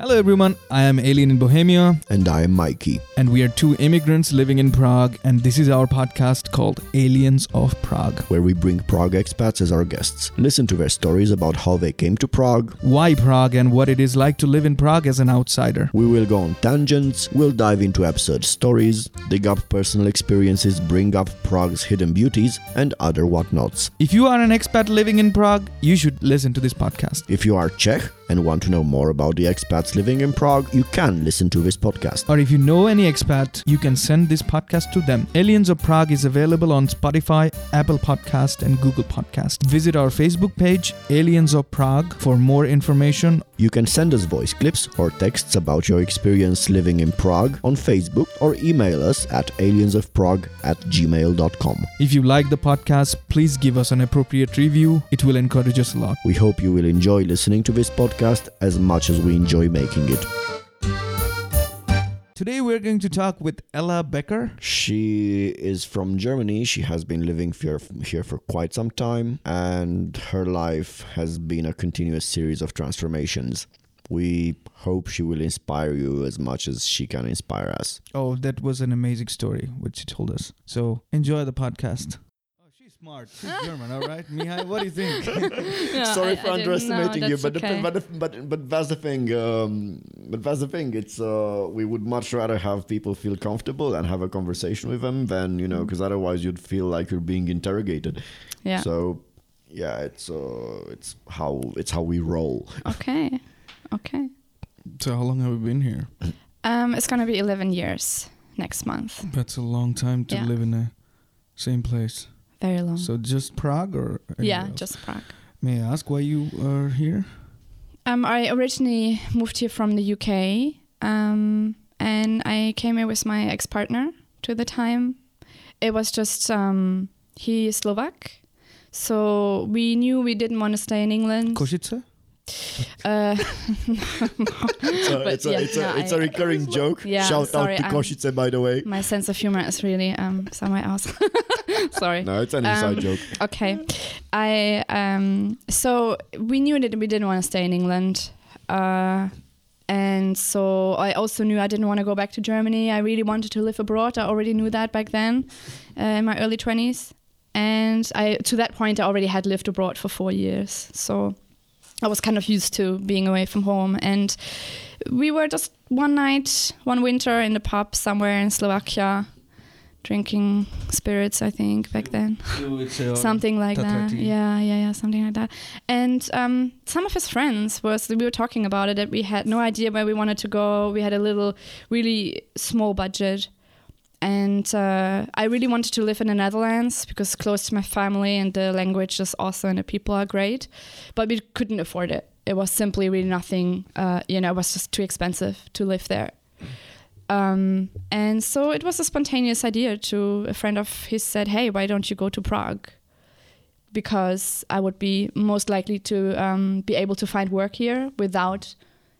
Hello, everyone. I am Alien in Bohemia, And I am Mikey. and we are two immigrants living in Prague. And this is our podcast called Aliens of Prague. where we bring Prague expats as our guests. Listen to their stories about how they came to Prague. Why Prague and what it is like to live in Prague as an outsider. We will go on tangents, we'll dive into absurd stories, dig up personal experiences, bring up Prague's hidden beauties, and other whatnots. If you are an expat living in Prague, you should listen to this podcast. If you are Czech and want to know more about the expats living in Prague, you can listen to this podcast. Or if you know any expat, you can send this podcast to them. Aliens of Prague is available on Spotify, Apple Podcast, and Google Podcast. Visit our Facebook page, Aliens of Prague, for more information. You can send us voice clips or texts about your experience living in Prague on Facebook or email us at aliensofprague at gmail.com. If you like the podcast, please give us an appropriate review. It will encourage us a lot. We hope you will enjoy listening to this podcast as much as we enjoy making it. Today we're going to talk with Ella Becker. She is from Germany. She has been living here, here for quite some time, and her life has been a continuous series of transformations. We hope she will inspire you as much as she can inspire us. Oh, that was an amazing story which she told us. So enjoy the podcast. Smart. She's German, all right? Mihai, what do you think? Yeah, Sorry I- for I underestimating know, you, that's but, the, but, the, but but that's the thing. Um, but that's the thing. It's uh, we would much rather have people feel comfortable and have a conversation with them than you know, because otherwise you'd feel like you're being interrogated. yeah. So yeah, it's uh, it's how it's how we roll. okay. Okay. so how long have we been here? Um, it's gonna be 11 years next month. That's a long time to Yeah. live in the same place. Very long. So just Prague or yeah, else? just Prague. May I ask why you are here? Um, I originally moved here from the UK, um, and I came here with my ex-partner to the time. It was just um, he is Slovak, so we knew we didn't want to stay in England. Košice? Uh, It's a, it's a, yeah, it's a, no, it's a I- recurring joke. Yeah, Shout sorry, out to I'm- Košice, by the way. my sense of humor is really um, somewhere else. Sorry. No, it's an inside Um, joke. Okay. I um so we knew that we didn't want to stay in England. Uh and so I also knew I didn't want to go back to Germany. I really wanted to live abroad. I already knew that back then, uh, in my early 20s. And I to that point I already had lived abroad for 4 years. So I was kind of used to being away from home and we were just one night, one winter in the pub somewhere in Slovakia drinking spirits I think back then something like that. Yeah, yeah, yeah, something like that. And um, some of his friends was we were talking about it that we had no idea where we wanted to go. We had a little, really small budget, and uh, I really wanted to live in the Netherlands because close to my family and the language is awesome and the people are great, but we couldn't afford it. It was simply really nothing. Uh, you know, it was just too expensive to live there. Um, and so it was a spontaneous idea to a friend of his said, Hey, why don't you go to Prague? Because I would be most likely to um, be able to find work here without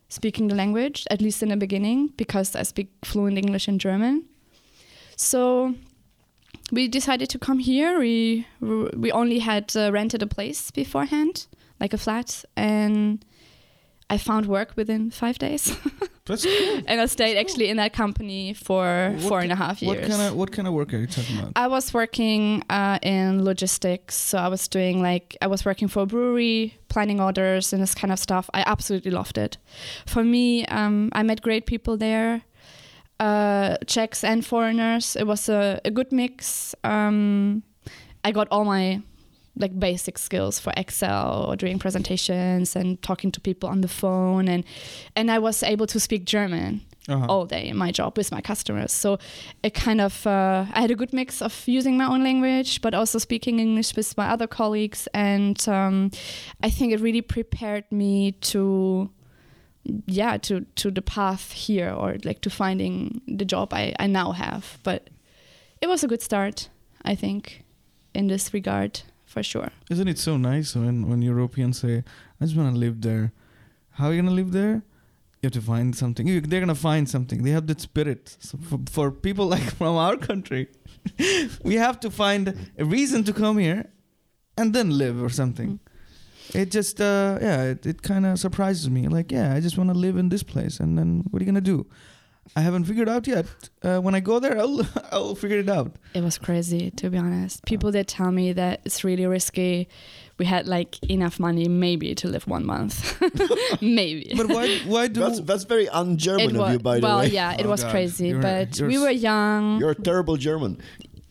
speaking the language, at least in the beginning, because I speak fluent English and German. So we decided to come here. We we only had uh, rented a place beforehand, like a flat, and I found work within five days. That's cool. and I stayed actually in that company for What four and a half What years. kind of what kind of work are you talking about? I was working uh, in logistics, so I was doing like I was working for a brewery, planning orders and this kind of stuff. I absolutely loved it. For me, um, I met great people there, uh, Czechs and foreigners. It was a, a good mix. Um, I got all my like basic skills for Excel or doing presentations and talking to people on the phone and and I was able to speak German Uh-huh. all day in my job with my customers. So it kind of uh, I had a good mix of using my own language, but also speaking English with my other colleagues, and um, I think it really prepared me to yeah to to the path here or like to finding the job I, I now have. But it was a good start, I think, in this regard for sure. Isn't it so nice when when Europeans say, "I just want to live there"? How are you gonna live there? You have to find something. You- They're gonna find something. They have that spirit. So for, for people like from our country, we have to find a reason to come here, and then live or something. Mm. It just uh, yeah, it, it kind of surprises me. Like, yeah, I just want to live in this place, and then what are you gonna do? I haven't figured out yet. Uh, when I go there, I'll I'll figure it out. It was crazy, to be honest. People did tell me that it's really risky. We had like enough money, maybe, to live one month, maybe. But why why do That's that's very un-German it of you, by the way well, yeah, it Oh, was God. crazy. You're- but you're we were young. You're a terrible German.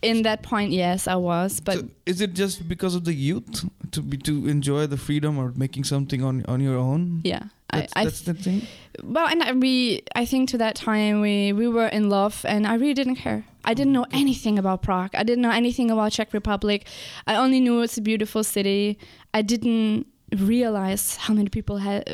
In that point, yes, I was. But So is it just because of the youth to be to enjoy the freedom or making something on on your own? yeah, That's, I, I that's the thing. well, and I, we, I think to that time we we were in love, and I really didn't care. I didn't know anything about Prague. I didn't know anything about Czech Republic. I only knew it's a beautiful city. I didn't realize how many people ha-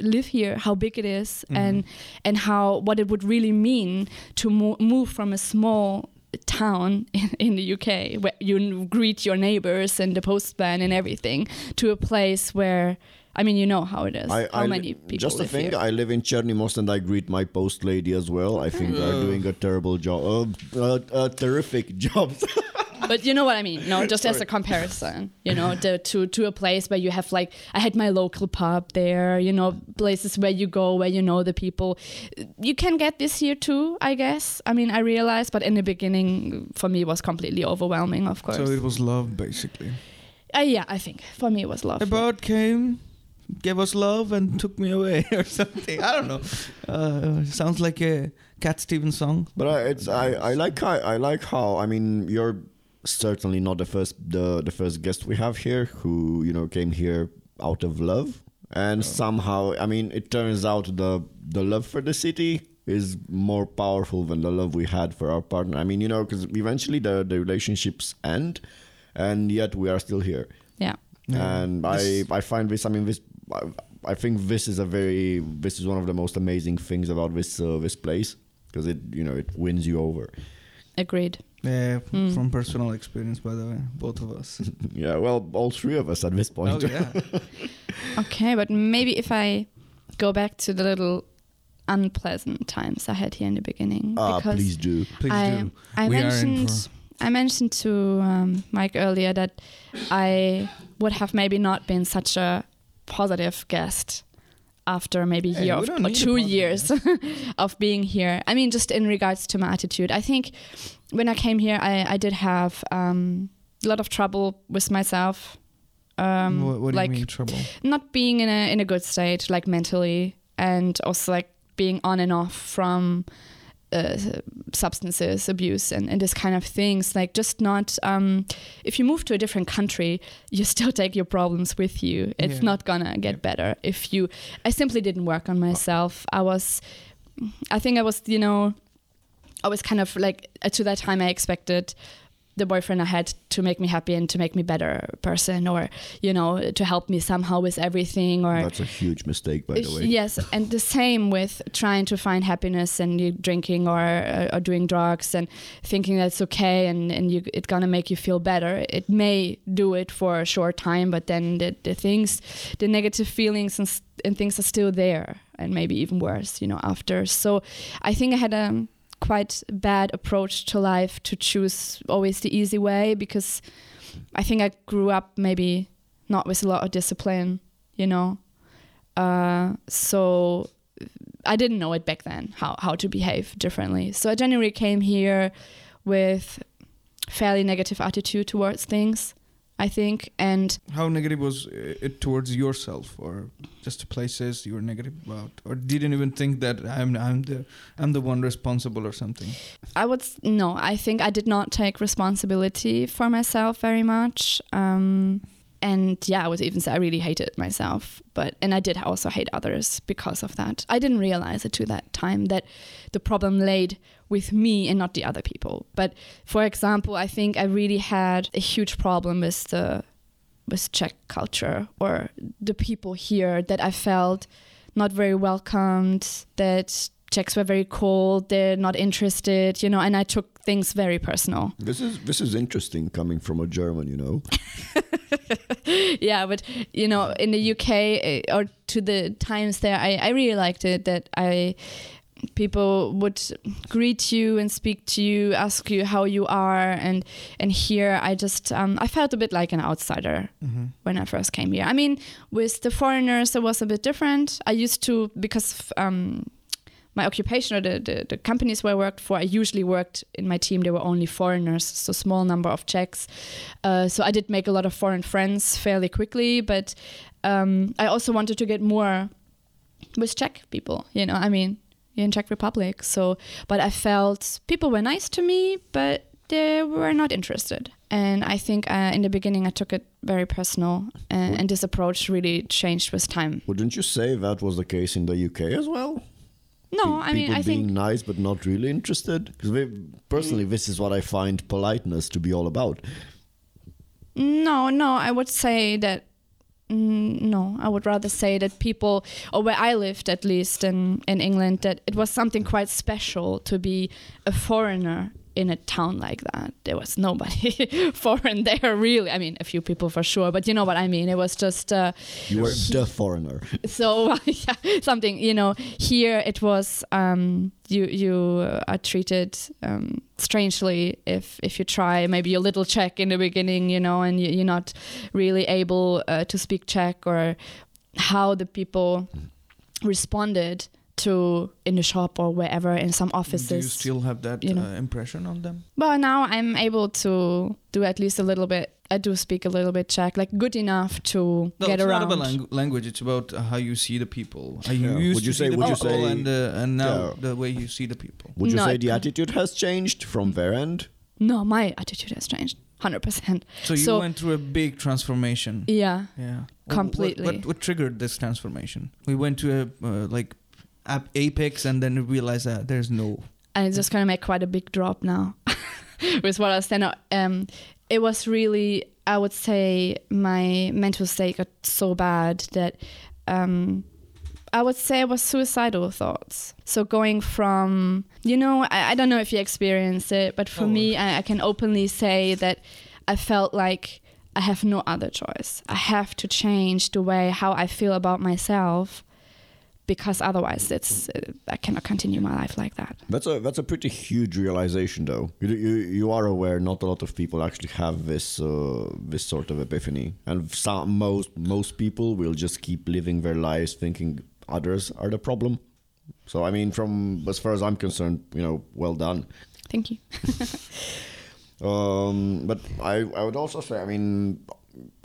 live here, how big it is, mm-hmm. and and how what it would really mean to mo- move from a small town in, the UK where you greet your neighbors and the postman and everything to a place where I mean you know how it is I, how I, many people just a live thing. here. I live in Černý Most and I greet my post lady as well. I think they're Oh. doing a terrible job, uh, uh, uh, terrific job. but you know what I mean. No, just as a comparison, you know, the, to to a place where you have like I had my local pub there, you know, places where you go where you know the people. You can get this here too, I guess. I mean, I realized, but in the beginning, for me, it was completely overwhelming. Of course. So it was love, basically. uh, yeah, I think for me it was love. A bird came, gave us love, and took me away, or something. I don't know. Uh, sounds like a Cat Stevens song. But I, it's I, I like how I like how I mean you're certainly not the first the the first guest we have here who you know came here out of love and somehow I mean it turns out the the love for the city is more powerful than the love we had for our partner. I mean you know because eventually the the relationships end, and yet we are still here. yeah. Yeah. And I I find this I mean this. I, I think this is a very this is one of the most amazing things about this uh, this place because it you know it wins you over. Agreed. Yeah, Mm. from personal experience, by the way, both of us. Yeah, well, all three of us at this point. oh yeah. Okay, but maybe if I go back to the little unpleasant times I had here in the beginning, Ah, because please do. Please I, do. I We are in mentioned I mentioned to um, Mike earlier that I would have maybe not been such a positive guest after maybe a year of, or two years of being here. I mean, just in regards to my attitude, I think when I came here, I, I did have um, a lot of trouble with myself. Um, what, what do like you mean trouble? not being in a in a good state, like mentally, and also like being on and off from uh, substances abuse and, and this kind of things. Like just not. Um, if you move to a different country, you still take your problems with you. It's Yeah. not gonna get Yep. better if you. I simply didn't work on myself. I was. I think I was. You know. I was kind of like uh, to that time I expected the boyfriend I had to make me happy and to make me better person or you know to help me somehow with everything or That's a huge mistake, by the way. yes and the same with trying to find happiness and you drinking or, uh, or doing drugs and thinking that's okay and, and you it's gonna make you feel better it may do it for a short time but then the, the things the negative feelings and, and things are still there and maybe even worse you know after so I think I had a quite bad approach to life to choose always the easy way because I think I grew up maybe not with a lot of discipline, you know. Uh, so I didn't know it back then how how to behave differently. So I generally came here with fairly negative attitude towards things, I think, and How negative was it towards yourself, or just the places you were negative about, or didn't even think that I'm I'm the I'm the one responsible or something? I would no. I think I did not take responsibility for myself very much. Um, and yeah, I would even I really hated myself. But and I did also hate others because of that. I didn't realize it to that time that the problem laid with me and not the other people. But for example, I think I really had a huge problem with the with Czech culture or the people here that I felt not very welcomed, that Czechs were very cold, they're not interested, you know, and I took things very personal. This is this is interesting coming from a German, you know. yeah, but you know, in the UK uh, or to the times there, I, I really liked it that I people would greet you and speak to you, ask you how you are, and and here I just um, I felt a bit like an outsider Mm-hmm. when I first came here. I mean, with the foreigners, it was a bit different. I used to because um, my occupation or the, the the companies where I worked for, I usually worked in my team. There were only foreigners, so small number of Czechs. Uh, so I did make a lot of foreign friends fairly quickly, but um, I also wanted to get more with Czech people. You know, I mean, in Czech Republic. So, but I felt people were nice to me, but they were not interested. And I think uh, in the beginning I took it very personal, and, and this approach really changed with time. Wouldn't you say that was the case in the UK as well? No, I mean I being think nice but not really interested. Because personally, this is what I find politeness to be all about. no, no. I would say that mm, no. I would rather say that people, or where I lived at least in in England, that it was something quite special to be a foreigner in a town like that. There was nobody foreign there really. I mean, a few people for sure, but you know what I mean. It was just. Uh, You were the foreigner. so yeah, something you know here it was um, you you are treated um, strangely if if you try maybe a little Czech in the beginning you know and you, you're not really able uh, to speak Czech or how the people responded to in the shop or wherever in some offices Do you still have that you know. uh, impression on them? well, now I'm able to do at least a little bit. I do speak a little bit Czech, like good enough to No, get it's around. not about lang- language. It's about how you see the people. How you Yeah. used Would you to see say- the would you people say- and uh, and now Yeah. the way you see the people. Would you No, say the attitude has changed from their end? No, my attitude has changed, hundred percent. So you So- went through a big transformation. Yeah, Yeah, What- what- Completely. What, what, triggered this transformation? We went to a uh, like ap- apex and then realize that there's no. And it's just gonna make quite a big drop now with what I was saying. Um, it was really, I would say, my mental state got so bad that um, I would say it was suicidal thoughts. So going from, you know, I, I don't know if you experienced it, but for Oh. me, I, I can openly say that I felt like I have no other choice. I have to change the way how I feel about myself because otherwise it's uh, I cannot continue my life like that. That's a that's a pretty huge realization, though. You you, you are aware not a lot of people actually have this uh, this sort of epiphany, and some, most most people will just keep living their lives thinking others are the problem. So I mean, from as far as I'm concerned, you know, well done. Thank you. Um, but I I would also say, I mean,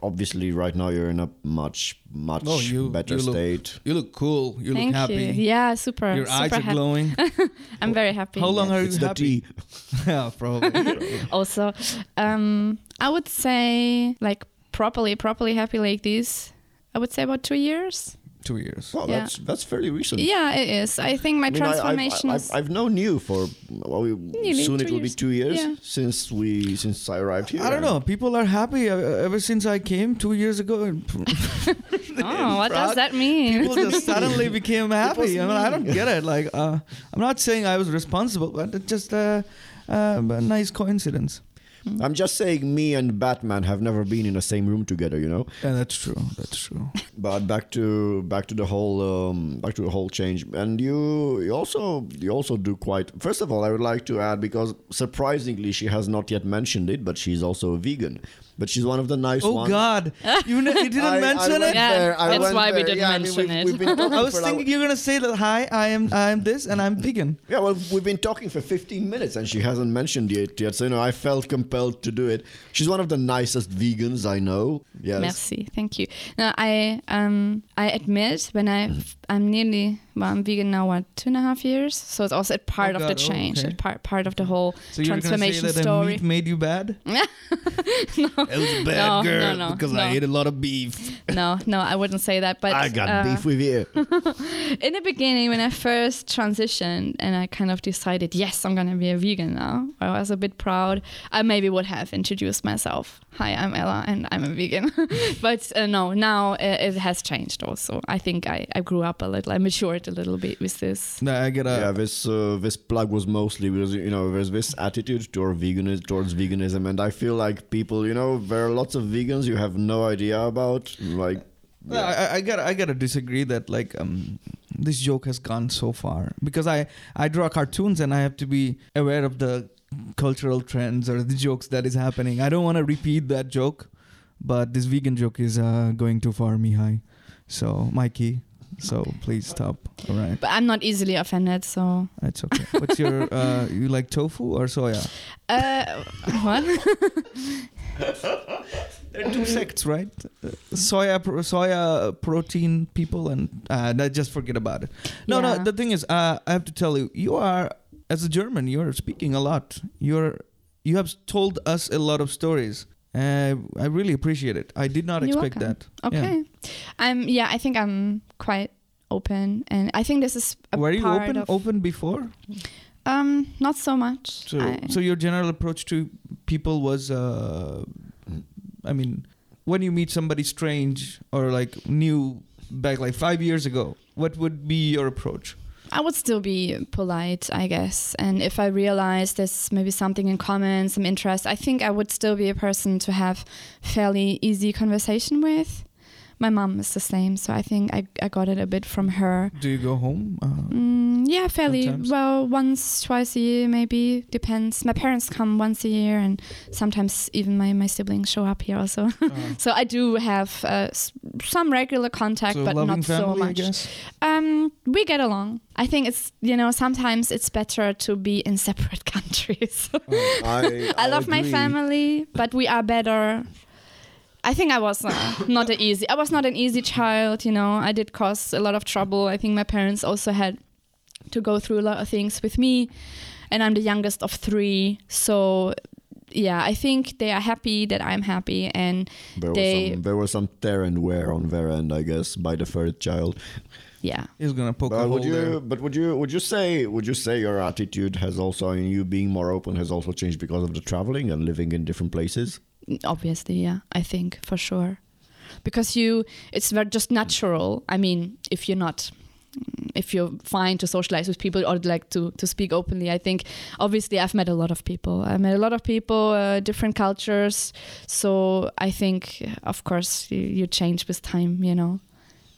obviously right now you're in a much much Oh, you- better you look- state. You look cool. You Thank look happy. you. Yeah, super. Your super eyes are happy. glowing. I'm very happy. How long yes. are you It's the happy? tea. yeah, probably. also um i would say like properly properly happy like this i would say about two years Two years. Well, Yeah. that's that's fairly recent. yeah it is i think my I mean, I- I've- transformation I've, I've, known you for well, we, soon it will be two years Yeah. since we since I arrived here. I don't know. People are happy uh, ever since I came two years ago. and oh what does that mean People just suddenly became happy. I mean, I don't get it. Like, uh, I'm not saying I was responsible, but it's just uh, uh, a nice coincidence. I'm just saying, me and Batman have never been in the same room together, you know. Yeah, that's true. That's true. But back to back to the whole um, back to the whole change, and you you also you also do quite. First of all, I would like to add because surprisingly she has not yet mentioned it, but she's also a vegan. But she's one of the nice Oh ones. God, you, ne- you didn't I- I mention went it. Yeah, there, I that's went why we didn't Yeah, I mean, mention we've- it. we've I was thinking you're gonna say that. Hi, I am. I am this, and I'm vegan. Yeah, well, we've been talking for 15 minutes and she hasn't mentioned it yet. So, you know, I felt compelled to do it. She's one of the nicest vegans I know. Yes. Merci, thank you. Now I um I admit when I I'm nearly well I'm vegan now what two and a half years, so it's also a part Oh of the God, oh, change, okay. a part part of the whole So you're say transformation that story. meat made you bad? no, I was a bad No, no, girl no, because no. I ate a lot of beef. no, no, I wouldn't say that. But I got uh, beef with you. in the beginning, when I first transitioned and I kind of decided, yes, I'm gonna be a vegan now, I was a bit proud. I maybe would have introduced myself. Hi, I'm Ella, and I'm a vegan. but uh, no, now uh, it has changed. Also, I think I, I grew up a little. I matured a little bit with this. No, I get a. yeah, this uh, this plug was mostly because you know there's this attitude toward veganism, towards veganism, and I feel like people, you know, there are lots of vegans you have no idea about. Like, No, I, I gotta, I gotta disagree that like, um, this joke has gone so far because I I draw cartoons and I have to be aware of the cultural trends or the jokes that is happening. I don't want to repeat that joke, but this vegan joke is uh, going too far, Mihai. So Mikey, so please stop. All right, But I'm not easily offended, so. that's okay. What's your uh, you like tofu or soya? Uh, what? There are two sects, right? Uh, soya, pro- soya protein people, and uh, just forget about it. No, Yeah. no. The thing is, uh, I have to tell you, you are as a German, you are speaking a lot. You're you have told us a lot of stories. Uh, I really appreciate it. I did not You're expect welcome. that. Yeah. Okay. Um. Yeah, I think I'm quite open, and I think this is a Were you open open before? Um. Not so much. So, I- so your general approach to people was, uh, I mean, when you meet somebody strange or like new back like five years ago, what would be your approach? I would still be polite, I guess. And if I realize there's maybe something in common, some interest, I think I would still be a person to have fairly easy conversation with. My mom is the same, so I think I, I got it a bit from her. Do you go home? Uh, Mm, yeah, fairly Sometimes? well, once, twice a year, maybe. Depends. My parents come once a year, and sometimes even my, my siblings show up here also. uh, so I do have uh, s- some regular contact, so but not family, so much. Um, we get along. I think it's you know sometimes it's better to be in separate countries. I, I love my family, but we are better. I think I was uh, not an easy. I was not an easy child. You know, I did cause a lot of trouble. I think my parents also had to go through a lot of things with me, and I'm the youngest of three. So, yeah, I think they are happy that I'm happy, and There was, They- some, there was some tear and wear on their end, I guess, by the third child. yeah. He's gonna poke a But hole would you? there. But would you? Would you say? Would you say your attitude has also, and you being more open, has also changed because of the traveling and living in different places? Obviously yeah i think for sure. Because you it's very just natural. I mean if you're not if you're fine to socialize with people or like to to speak openly i think obviously i've met a lot of people. I met a lot of people uh, different cultures. So i think of course you, you change with time you know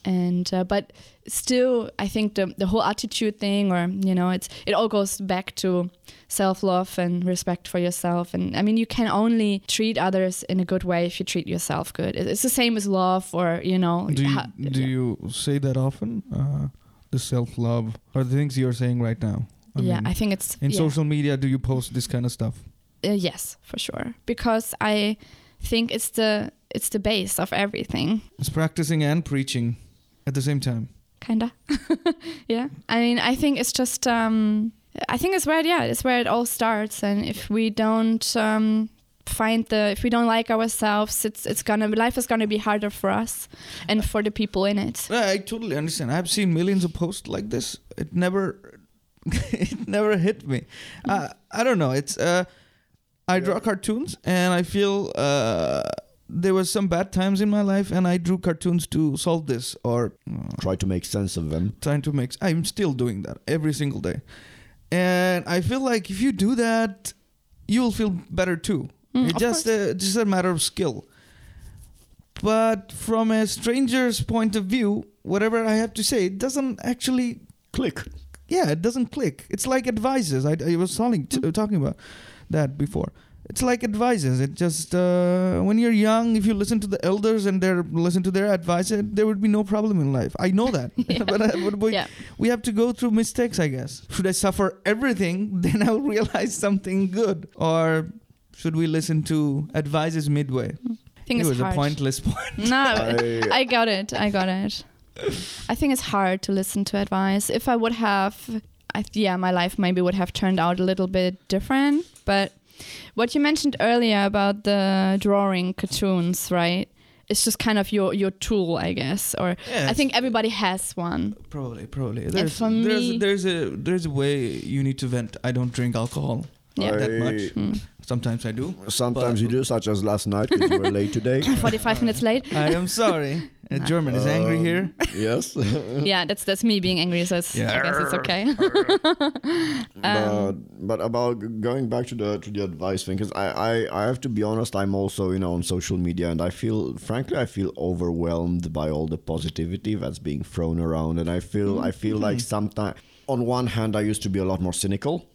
and uh, but still i think the the whole attitude thing or you know it's it all goes back to self-love and respect for yourself and i mean you can only treat others in a good way if you treat yourself good it's the same as love or you know Do you ha- do yeah. you say that often? Uh, the self love or the things you're saying right now. I yeah mean, i think it's in yeah. social media, do you post this kind of stuff? Uh, yes for sure because i think it's the it's the base of everything It's practicing and preaching at the same time. kinda yeah i mean i think it's just um i think it's where yeah it's where it all starts and if we don't um find the if we don't like ourselves it's it's gonna life is gonna be harder for us and for the people in it Yeah, I totally understand. I've seen millions of posts like this. It never, it never hit me. Uh, I don't know. It's uh, I draw cartoons, and I feel uh, there were some bad times in my life, and I drew cartoons to solve this or uh, Try to make sense of them. trying to make. I'm still doing that every single day, and I feel like if you do that, you'll feel better too. Mm, it's just course. a, just a matter of skill. But from a stranger's point of view, whatever I have to say, it doesn't actually Click. yeah, it doesn't click. It's like advices. I, I was talking Mm. t- talking about that before. It's like advices. It just uh, when you're young, if you listen to the elders and they listen to their advice, there would be no problem in life. I know that, Yeah. but, uh, but we, yeah we have to go through mistakes, I guess. Should I suffer everything? Then I'll realize something good, or should we listen to advices midway? i think it it's was hard a pointless point. no I, I got it. I got it. I think it's hard to listen to advice. If I would have, I, yeah, my life maybe would have turned out a little bit different. But what you mentioned earlier about the drawing cartoons, right? It's just kind of your your tool, I guess. Or I think everybody has one. Probably, probably. There's, for there's, me- there's a there's a way you need to vent. I don't drink alcohol Yeah. that much. Hmm. Sometimes I do. Sometimes you do, such as last night because you were late today. 45 minutes late. I am sorry. Uh, German is angry Um, here. Yes. yeah, that's that's me being angry. So it's, Yeah. I guess it's okay. but but about going back to the to the advice thing because I, I i have to be honest i'm also you know on social media and i feel frankly i feel overwhelmed by all the positivity that's being thrown around and i feel i feel like sometimes on one hand i used to be a lot more cynical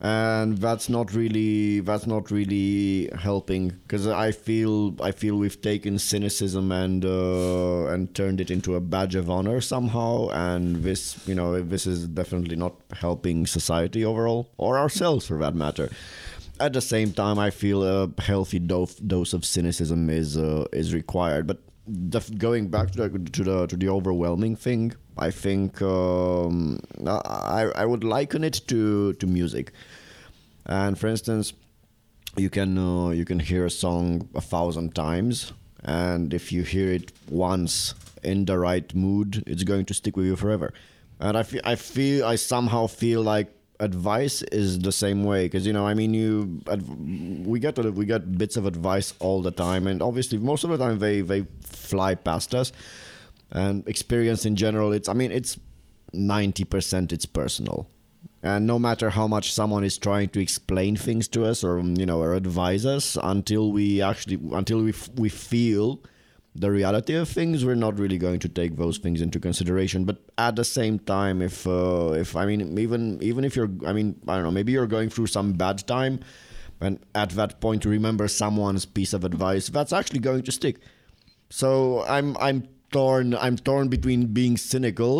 and that's not really that's not really helping because I feel I feel we've taken cynicism and uh, and turned it into a badge of honor somehow, and this you know this is definitely not helping society overall or ourselves for that matter. At the same time, I feel a healthy dose dose of cynicism is uh, is required, but. The, going back to the, to the to the overwhelming thing, I think um, I I would liken it to to music. And for instance, you can uh, you can hear a song a thousand times, and if you hear it once in the right mood, it's going to stick with you forever. And I feel I feel I somehow feel like advice is the same way because you know I mean you we get we get bits of advice all the time, and obviously most of the time they they fly past us. And experience in general, it's I mean it's ninety percent it's personal. And no matter how much someone is trying to explain things to us or you know or advise us until we actually until we f- we feel the reality of things we're not really going to take those things into consideration. But at the same time if uh, if i mean even even if you're i mean i don't know maybe you're going through some bad time and at that point to remember someone's piece of advice that's actually going to stick. So I'm I'm torn I'm torn between being cynical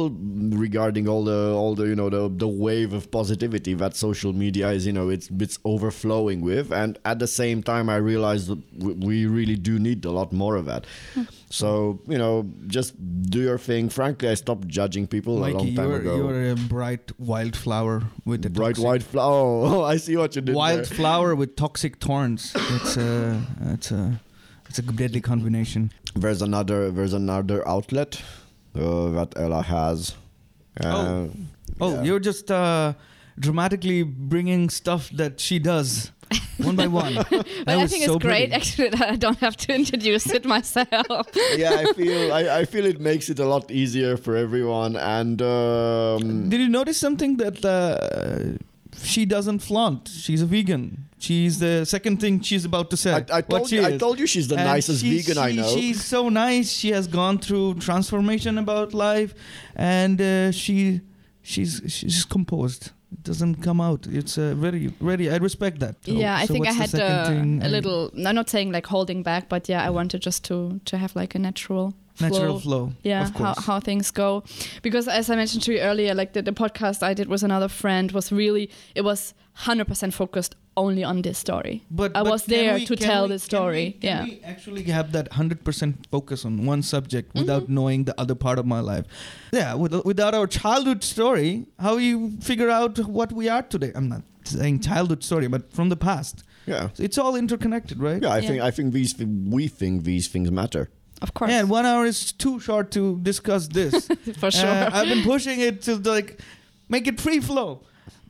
regarding all the all the you know the the wave of positivity that social media is you know it's it's overflowing with and at the same time I realize that we- we really do need a lot more of that. Hmm. So you know, just do your thing. Frankly, I stopped judging people a long time you're ago. you're a bright wildflower with a Bright toxic- white flower. Oh, I see what you did wild there. flower with toxic thorns. It's a it's a it's a deadly combination. There's another there's another outlet uh, that Ella has. Uh, Oh. Oh, yeah. you're just uh, dramatically bringing stuff that she does one by one. But I think so it's great pretty. actually that I don't have to introduce it myself. yeah, I feel I, I feel it makes it a lot easier for everyone. And um, Did you notice something that uh, she doesn't flaunt? She's a vegan. She's the second thing she's about to say. I, I told you, I told you she's the And nicest she- vegan I know. She's so nice. She has gone through transformation about life, and uh, she she's she's composed. It doesn't come out. It's uh, very very. I respect that. So- yeah, I so think I had a, uh, thing a I- little. I'm not saying like holding back, but yeah, I wanted just to to have like a natural natural flow. flow. yeah of how, course. how things go because as i mentioned to you earlier like the, the podcast i did with another friend was really it was 100% focused only on this story But I but was there we- to tell we- the can story, we- Can yeah. we actually have that hundred percent focus on one subject Mm-hmm. without knowing the other part of my life? Yeah, with, without our childhood story, how you figure out what we are today? I'm not saying childhood story, but from the past. yeah, So it's all interconnected, right? yeah. I Yeah. think I think these we think these things matter. Of course Yeah, and one hour is too short to discuss this. for sure Uh, I've been pushing it to like make it free flow,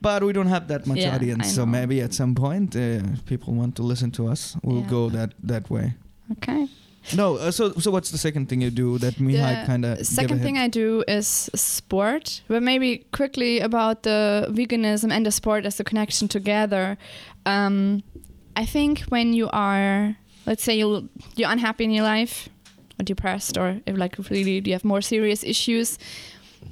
but we don't have that much Yeah, audience. So maybe at some point, uh, if people want to listen to us, we'll Yeah. go that that way. okay No, uh, so so what's the second thing you do that Mihai kind of second thing i do is sport but maybe quickly about the veganism and the sport as a connection together um, i think when you are let's say you you're unhappy in your life depressed or if like really you have more serious issues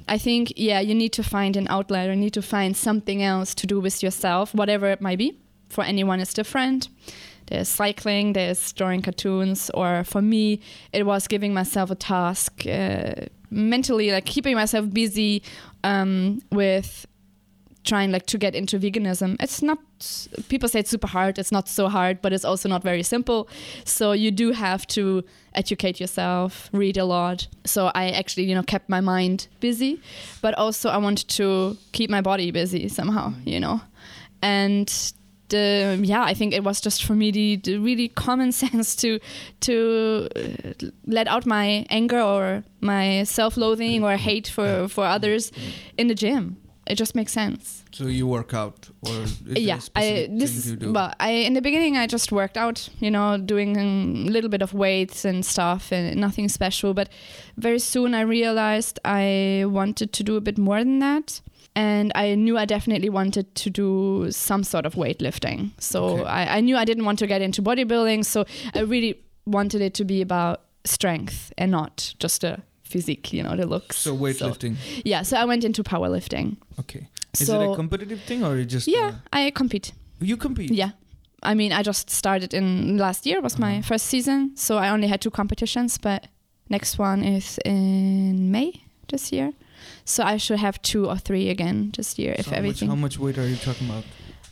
i think yeah you need to find an outlet or need to find something else to do with yourself whatever it might be. For anyone is different. There's cycling, there's drawing cartoons, or for me, it was giving myself a task, uh, mentally, like keeping myself busy um, with trying like to get into veganism. It's not people say it's super hard. It's not so hard, but it's also not very simple. So you do have to educate yourself, read a lot. So I actually, you know, kept my mind busy, but also I wanted to keep my body busy somehow, mm. you know, and the yeah i think it was just for me the, the really common sense to to uh, let out my anger or my self-loathing or hate for for others mm. in the gym it just makes sense. So you work out, or is yeah, I this well, I in the beginning I just worked out, you know, doing a little bit of weights and stuff, and nothing special. But very soon I realized I wanted to do a bit more than that. And I knew I definitely wanted to do some sort of weightlifting. So Okay. I, I knew I didn't want to get into bodybuilding. So I really wanted it to be about strength and not just a physique, you know, the looks. so weightlifting. yeah, so I went into powerlifting. okay. Is so it a competitive thing or you just? yeah, uh, I compete. you compete. Yeah. I mean, I just started in last year was my Uh-huh. first season, so I only had two competitions, but next one is in May this year. So I should have two or three again this year if So how much, everything. how much weight are you talking about?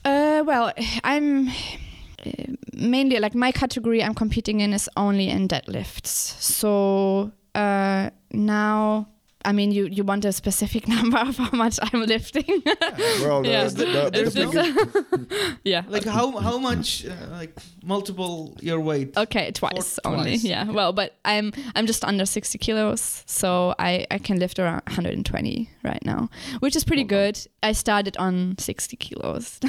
Uh, well, I'm uh, mainly like my category I'm competing in is only in deadlifts. So uh, now, I mean, you you want a specific number of how much I'm lifting? Well, Yeah. the, the. Like how how much? Uh, like multiple your weight. Okay, twice Or only. twice, Yeah. okay. Well, but I'm I'm just under 60 kilos, so I I can lift around 120 right now, which is pretty Oh, wow. good. I started on 60 kilos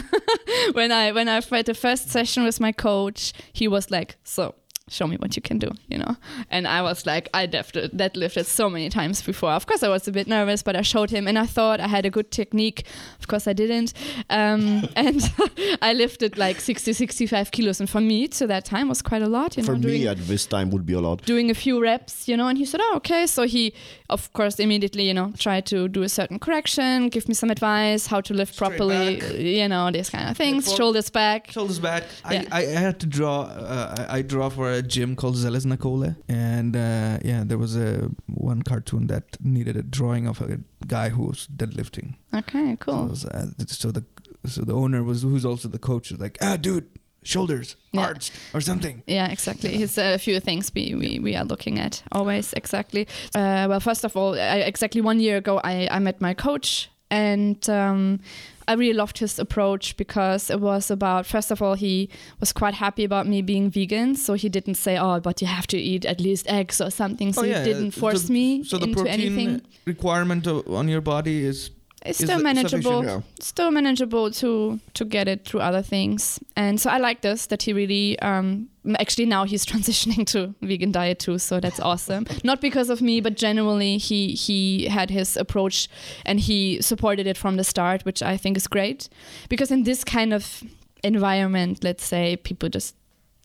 when I when I had the first session with my coach. He was like, "So." Show me what you can do, you know. And I was like, I deadlifted, deadlifted so many times before. Of course, I was a bit nervous, but I showed him, and I thought I had a good technique. Of course, I didn't. Um, and I lifted like 60, 65 kilos, and for me, to that time, was quite a lot. You for know, doing, me, at this time, would be a lot. doing a few reps, you know, and he said, Oh, okay. So he, of course, immediately, you know, tried to do a certain correction, give me some advice, how to lift Straight properly, back. you know, these kind of things, shoulders back. Shoulders back. Yeah. I, I had to draw. Uh, I I draw for a gym called Zelezna Kole, and uh, yeah, there was a one cartoon that needed a drawing of a guy who was deadlifting. Okay, cool. it was, uh, so the so the owner was who's also the coach was like, ah, dude, shoulders Yeah. arched or something. Yeah, exactly. Here's a few things we, we, we are looking at always. Exactly. Uh, well, first of all, I, exactly one year ago, I, I met my coach and um, I really loved his approach because it was about, first of all, he was quite happy about me being vegan. So he didn't say, oh, but you have to eat at least eggs or something. Oh, so Oh, yeah, he didn't force me So the protein requirement on your body is It's still manageable. Yeah. still manageable to to get it through other things and so i like this that he really um actually now he's transitioning to vegan diet too so that's awesome not because of me but generally he he had his approach and he supported it from the start which i think is great because in this kind of environment let's say people just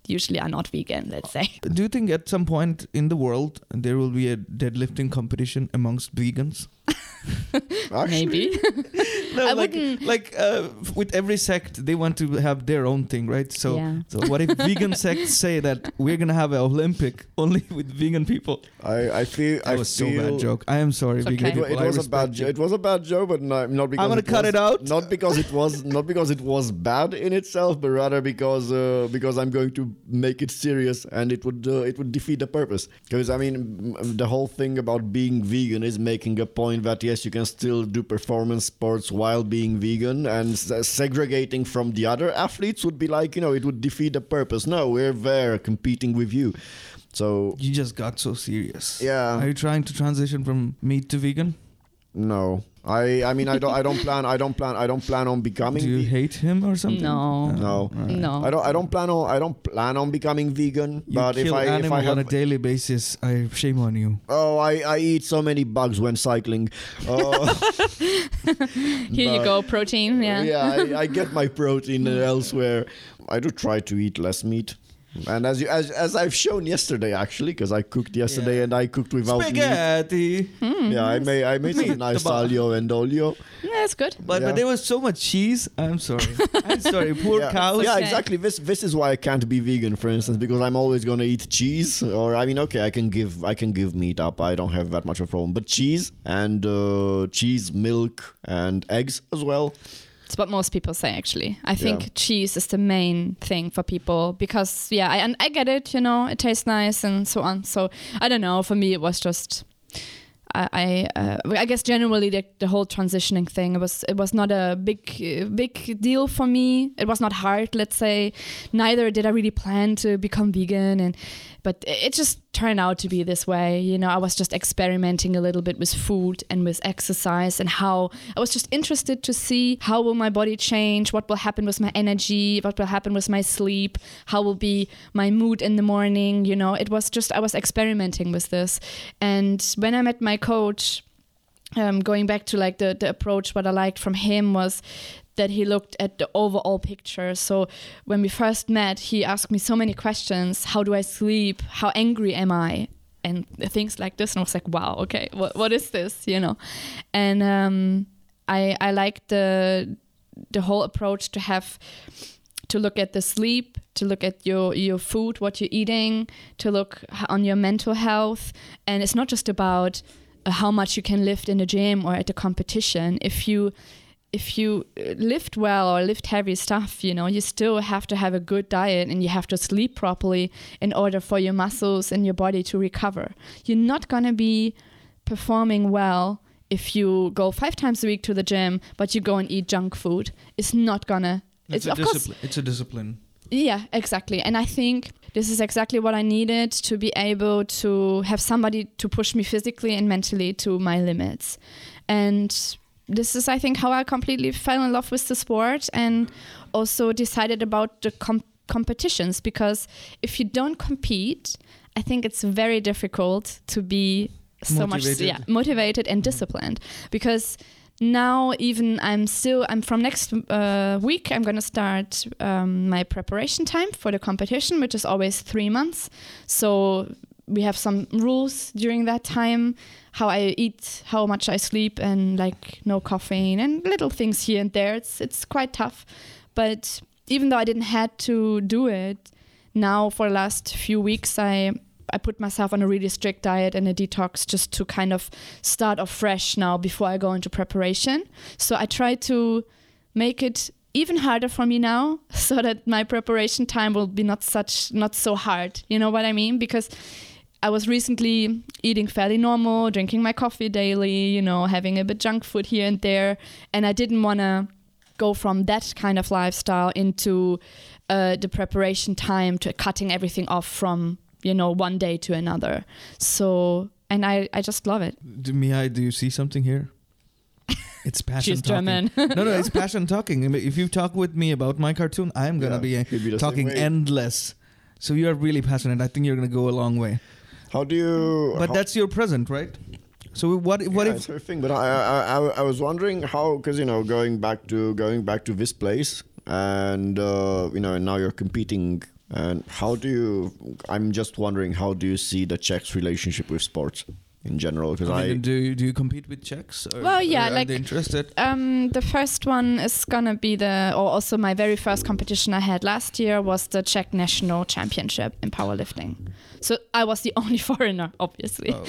usually are not vegan let's say Do you think at some point in the world there will be a deadlifting competition amongst vegans? Actually, maybe No, I like, wouldn't- like uh, with every sect, they want to have their own thing, right? So, Yeah. so what if vegan sects say that we're gonna have an Olympic only with vegan people? I, I feel That I was so feel bad joke. I am sorry, It's vegan. It, people. it was a bad. joke. It was a bad joke, but not, not because I'm gonna it cut was- it out. Not because it was not because it was bad in itself, but rather because uh, because I'm going to make it serious and it would uh, it would defeat the purpose. Because I mean, the whole thing about being vegan is making a point that yes, you can still do performance sports while being vegan, and segregating from the other athletes would be like you know it would defeat the purpose. No, we're there competing with you. So You just got so serious. yeah, Are you trying to transition from meat to vegan? no. I I mean I don't I don't plan I don't plan I don't plan on becoming. Do you ve- hate him or something? No. Oh, no. Alright. no I don't. I don't plan on. I don't plan on becoming vegan. You but kill if I if I have, on a daily basis. I shame on you. oh, I, I eat so many bugs when cycling. Oh, here you go protein yeah yeah. I, I get my protein elsewhere. I do try to eat less meat. And as you as, as I've shown yesterday, actually, because I cooked yesterday Yeah. and I cooked without meat. Spaghetti. Hmm, Yeah, I made I made some nice the bar. aglio and olio. Yeah, that's good But Yeah. but there was so much cheese. I'm sorry. I'm sorry. Poor yeah. cows. Yeah, exactly. This this is why I can't be vegan, for instance, because I'm always gonna eat cheese. Or I mean, okay, I can give I can give meat up. I don't have that much of a problem. But cheese and uh, cheese, milk, and eggs as well. It's what most people say, actually. I think Yeah. cheese is the main thing for people because, yeah, I, and I get it, you know, it tastes nice and so on. So I don't know. For me, it was just. I I, uh, I guess generally the, the whole transitioning thing it was it was not a big big deal for me. It was not hard, let's say. Neither did I really plan to become vegan, and but it just turned out to be this way. You know, I was just experimenting a little bit with food and with exercise and how I was just interested to see how will my body change, what will happen with my energy, what will happen with my sleep, how will be my mood in the morning. You know, it was just I was experimenting with this. And when I met my coach, um, going back to like the, the approach, what I liked from him was that he looked at the overall picture. So when we first met, he asked me so many questions. How do I sleep? How angry am I? And things like this. And I was like, wow, okay, what, what is this? You know? And um, I, I like the, the whole approach to have to look at the sleep, to look at your your food, what you're eating, to look on your mental health, and it's not just about uh, how much you can lift in the gym or at the competition. If you if you uh, lift well or lift heavy stuff, you know, you still have to have a good diet and you have to sleep properly in order for your muscles and your body to recover. You're not going to be performing well if you go five times a week to the gym, but you go and eat junk food. It's not going to. It's, a of course, discipline. It's a discipline. yeah, exactly. And I think this is exactly what I needed to be able to have somebody to push me physically and mentally to my limits. And this is, I think, how I completely fell in love with the sport and also decided about the com- competitions because if you don't compete, I think it's very difficult to be so much Motivated. yeah, motivated and disciplined because now even i'm still i'm from next uh, week i'm going to start um, my preparation time for the competition which is always three months. So we have some rules during that time how i eat how much i sleep and like no caffeine and little things here and there it's it's quite tough but even though i didn't had to do it now for the last few weeks i I put myself on a really strict diet and a detox just to kind of start off fresh now before I go into preparation. So I try to make it even harder for me now so that my preparation time will be not such not so hard. You know what I mean? Because I was recently eating fairly normal, drinking my coffee daily, you know, having a bit junk food here and there, and I didn't want to go from that kind of lifestyle into uh, the preparation time to cutting everything off from you know one day to another so and i i just love it Do, Mihai, do you see something here? It's passion she's talking. german no, no, it's passion talking. If you talk with me about my cartoon, I'm gonna Yeah, be be talking endless. So you are really passionate. I think you're gonna go a long way. How do you? But how, that's your present, right? So what? What yeah, if? thing. But I, I, I, I was wondering how, because you know, going back to going back to this place, and uh, you know, and now you're competing. And how do you? I'm just wondering, how do you see the Czechs' relationship with sports in general? Because I I, do you, do you compete with Czechs? Or, Well, yeah, or are like- interested? um the first one is gonna be the or also my very first competition i had last year was the czech national championship in powerlifting so i was the only foreigner obviously Oh,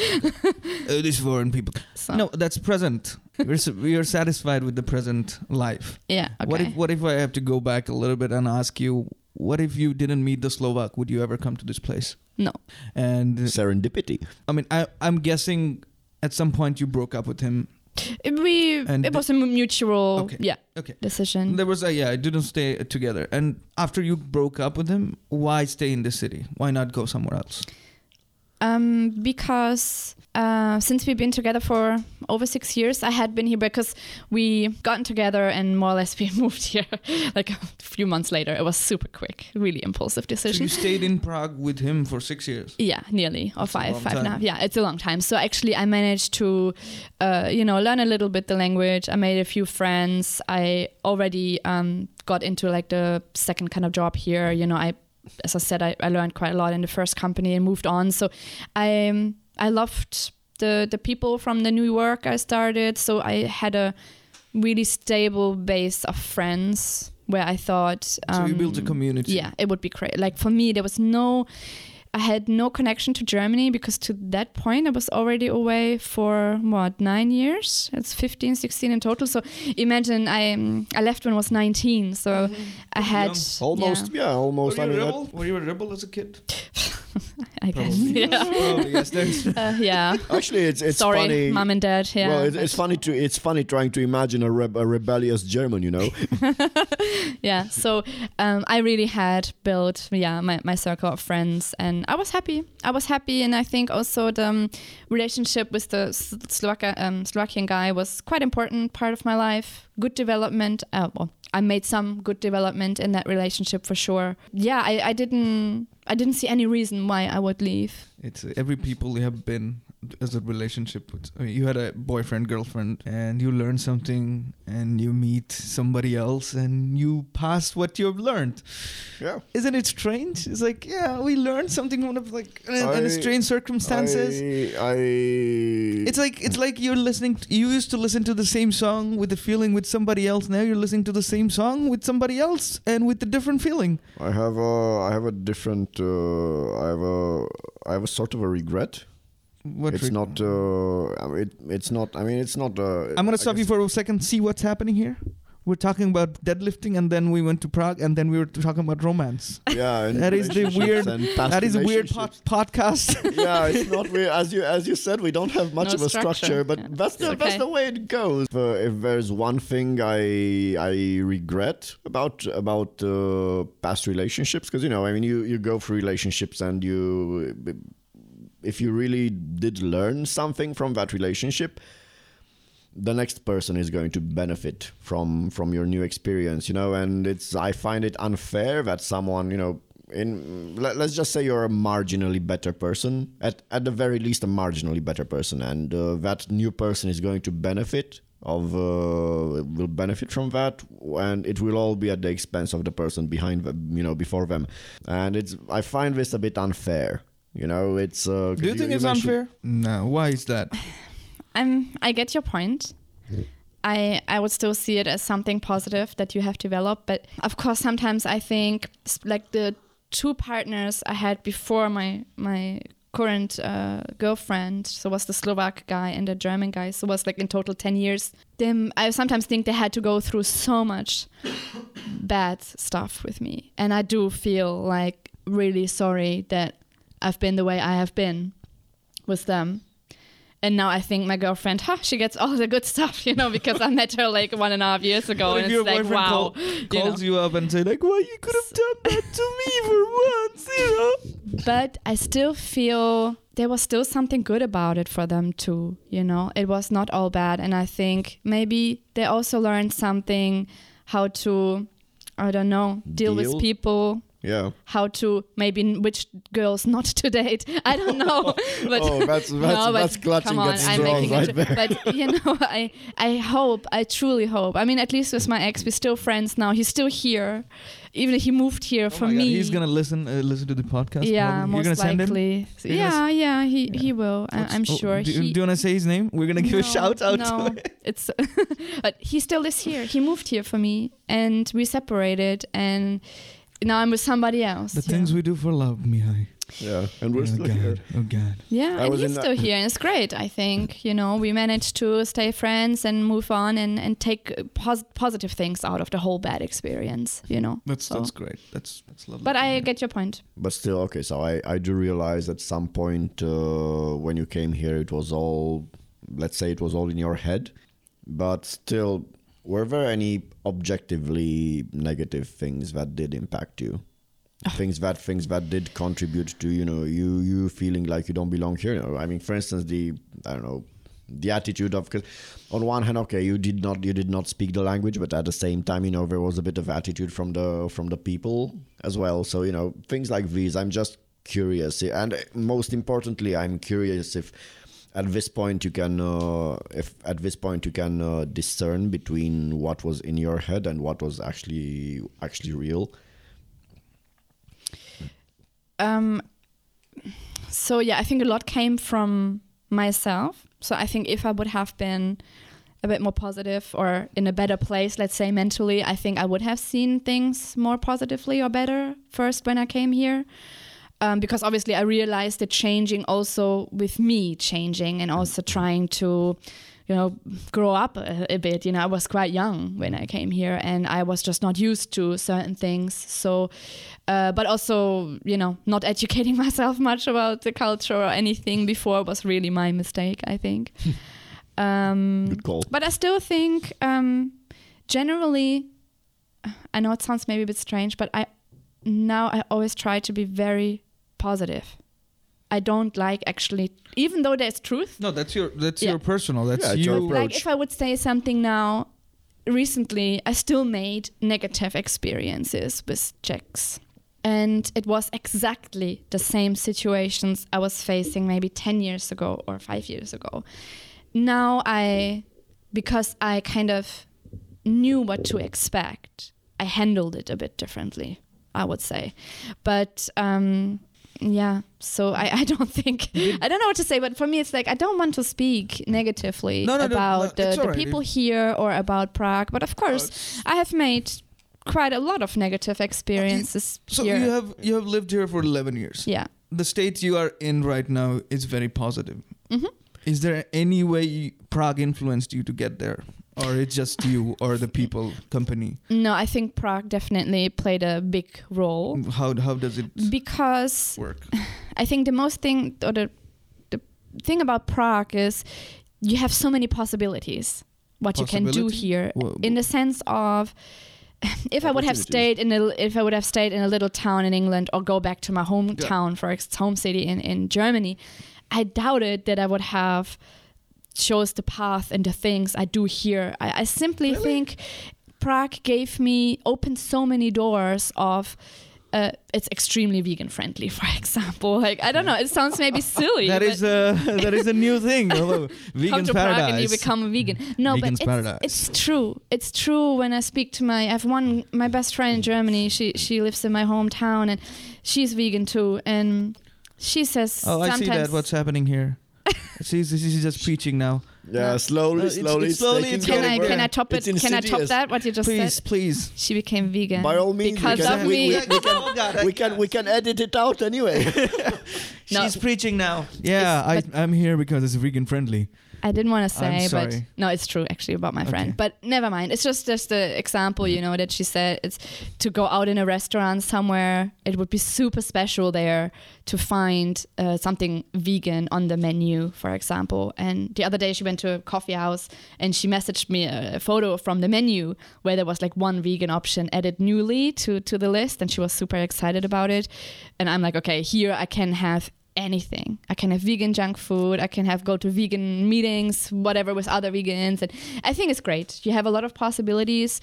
uh, these foreign people. so No, that's present. We're s- we are satisfied with the present life. yeah okay What if what if I have to go back a little bit and ask you, what if you didn't meet the Slovak? Would you ever come to this place? no And serendipity. I mean, I I'm guessing at some point you broke up with him. It- we And it was a mutual Okay. yeah Okay. decision There was a yeah, I didn't stay together. And after you broke up with him, why stay in the city? Why not go somewhere else? Um, because uh, since we've been together for over six years, I had been here because we gotten together and more or less we moved here like a few months later. It was super quick, really impulsive decision. So you stayed in Prague with him for six years. yeah, nearly or That's five, five and a half. Yeah, it's a long time. So actually, I managed to, uh, you know, learn a little bit the language. I made a few friends. I already um, got into like the second kind of job here. You know, I, as I said, I, I learned quite a lot in the first company and moved on. So I, um, I loved the the people from the new work I started. So I had a really stable base of friends where I thought. So you built a um, community. yeah, it would be great. Like for me, there was no, I had no connection to Germany because to that point I was already away for what nine years. It's 15, 16 in total. So imagine I um, I left when I was 19. So I had young. Almost, yeah, Were almost. you I a mean, that- rebel? Were you a rebel as a kid? I guess. Probably. Yeah. Probably, yes, there's Uh, yeah. Actually, it's it's Sorry, funny. mom and dad. Yeah. well, it, it's funny to it's funny trying to imagine a, reb- a rebellious German, you know. yeah. So um, I really had built yeah my, my circle of friends, and I was happy. I was happy, and I think also the um, relationship with the S- Slovak um, Slovakian guy was quite important part of my life. Good development. Uh, well, I made some good development in that relationship for sure. Yeah, I, I didn't I didn't see any reason why I would leave. it's every people have been as a relationship with. I mean, you had a boyfriend, girlfriend, and you learn something, and you meet somebody else, and you pass what you've learned. Yeah. Isn't it strange? It's like, yeah, we learned something one of like in, in strange circumstances. I, I It's like it's like you're listening. To, you used to listen to the same song with the feeling with somebody else. Now you're listening to the same song with somebody else and with a different feeling. I have a I have a different uh, I have a I have a sort of a regret. What it's not uh, I mean, it, it's not I mean it's not uh, I'm gonna stop you for a second. See what's happening here. We're talking about deadlifting, and then we went to Prague, and then we were talking about romance. yeah and That is the weird- that is a weird relationships. pod- podcast. yeah, it's not weird. As you as you said, we don't have much No of a structure, structure, but yeah. that's the It's that's the way it goes. Uh, if there's one thing I I regret about about uh, past relationships, because you know, I mean, you you go through relationships and you, if you really did learn something from that relationship. The next person is going to benefit from from your new experience, you know, and it's I find it unfair that someone, you know, in let, let's just say you're a marginally better person at at the very least a marginally better person and uh, that new person is going to benefit of uh, will benefit from that and it will all be at the expense of the person behind them you know before them and it's i find this a bit unfair you know it's uh, 'cause Do you think it's mentioned- unfair? No. Why is that? I'm I get your point. I I would still see it as something positive that you have developed, but of course sometimes I think s- like the two partners I had before my my current uh, girlfriend, so was the Slovak guy and the German guy, so was like in total ten years. Them I sometimes think they had to go through so much bad stuff with me, and I do feel like really sorry that I've been the way I have been with them. And now I think my girlfriend, huh, she gets all the good stuff, you know, because I met her like one and a half years ago, and if your it's like, boyfriend wow, call- you know. calls you up and say like, "Why you could have done that to me for once?" You know. But I still feel there was still something good about it for them too, you know. It was not all bad, and I think maybe they also learned something how to, I don't know, deal, Deal? with people. Yeah How to maybe which girls not to date. I don't know. but oh that's that's, no, but that's clutching come on, at I'm making right it. there But you know, I I hope, I truly hope. I mean, at least with my ex, we're still friends now. He's still here, even if he moved here Oh for my God, me. he's gonna listen uh, listen to the podcast. yeah, probably. most You're gonna send him. likely. Yeah, yeah, he Yeah. he will. I, What's- I'm oh, sure. Do, he, do you wanna say his name? We're gonna give a shout out. No, To it's but he still is here. He moved here for me, and we separated, and now I'm with somebody else. the yeah. things we do for love, Mihai. yeah and we're oh still God. here Oh God. Yeah, I and he's still that- here, and it's great. I think you know we managed to stay friends and move on and and take uh, pos- positive things out of the whole bad experience. You know. That's So- that's great. That's that's lovely. But I hear. get your point. but still okay so i i do realize at some point uh, when you came here it was all let's say it was all in your head but still were there any objectively negative things that did impact you? Oh. Things that things that did contribute to you know you you feeling like you don't belong here? You know, i mean for instance the i don't know the attitude of because on one hand okay you did not you did not speak the language but at the same time you know there was a bit of attitude from the from the people as well. So you know things like these i'm just curious. And most importantly i'm curious if at this point you can uh, if at this point you can uh, discern between what was in your head and what was actually actually real Um, so yeah, I think a lot came from myself. So I think if I would have been a bit more positive or in a better place, let's say mentally, I think I would have seen things more positively or better first when I came here. Um, because obviously I realized it changing also with me changing and also trying to you know, grow up a, a bit. You know, I was quite young when I came here, and I was just not used to certain things. So, uh, but also, you know, not educating myself much about the culture or anything before was really my mistake. I think. um, Good call. but I still think, um, generally, I know it sounds maybe a bit strange, but I now I always try to be very positive. I don't like actually, even though there's truth. No, that's your that's Yeah. your personal. That's Yeah, it's your approach. Like if I would say something now, recently I still made negative experiences with Czechs. And it was exactly the same situations I was facing maybe 10 years ago or five years ago. Now I, because I kind of knew what to expect, I handled it a bit differently, I would say. But um, yeah, so I, I don't think, I don't know what to say, but for me, it's like I don't want to speak negatively No, no, about no, the, the people here or about Prague. But of course, I have made quite a lot of negative experiences So here. you have you have lived here for eleven years. yeah. The state you are in right now is very positive. hmm Is there any way Prague influenced you to get there, or it's just you or the people, company? No, I think Prague definitely played a big role How how does it because work? I think the most thing or the the thing about Prague is you have so many possibilities what you can do here Wha- in the sense of if I would have stayed in a if I would have stayed in a little town in England or go back to my hometown for ex- home city in in Germany, I doubted that I would have chose the path and the things I do here. I, I simply think Prague gave me opened so many doors of. Uh, it's extremely vegan friendly, for example. Like I don't know, it sounds maybe silly. That is a that is a new thing. Hello, come vegan's to Prague paradise. and you become a vegan. No, Vegan's but it's, it's true. It's true when I speak to my I have one my best friend in Germany. She she lives in my hometown and she's vegan too. And she says oh, I see that. What's happening here? She's she's just preaching now. Yeah, slowly, No, it's- slowly. it's slowly, it's can I can I top it? It's Can I top that? What you just Please, said? please. please. She became vegan. By all means, we because can, of we, me. we, we can, God, I we can we can edit it out anyway. No. She's preaching now. Yeah, I, I'm here because it's vegan friendly. I didn't want to say, but no, it's true actually about my Okay. friend. But never mind. It's just just the example, you know, that she said it's to go out in a restaurant somewhere. It would be super special there to find uh, something vegan on the menu, for example. And the other day she went to a coffee house and she messaged me a, a photo from the menu where there was like one vegan option added newly to to the list, and she was super excited about it. And I'm like, okay, here I can have anything. I can have vegan junk food. I can have go to vegan meetings, whatever with other vegans, and I think it's great. You have a lot of possibilities.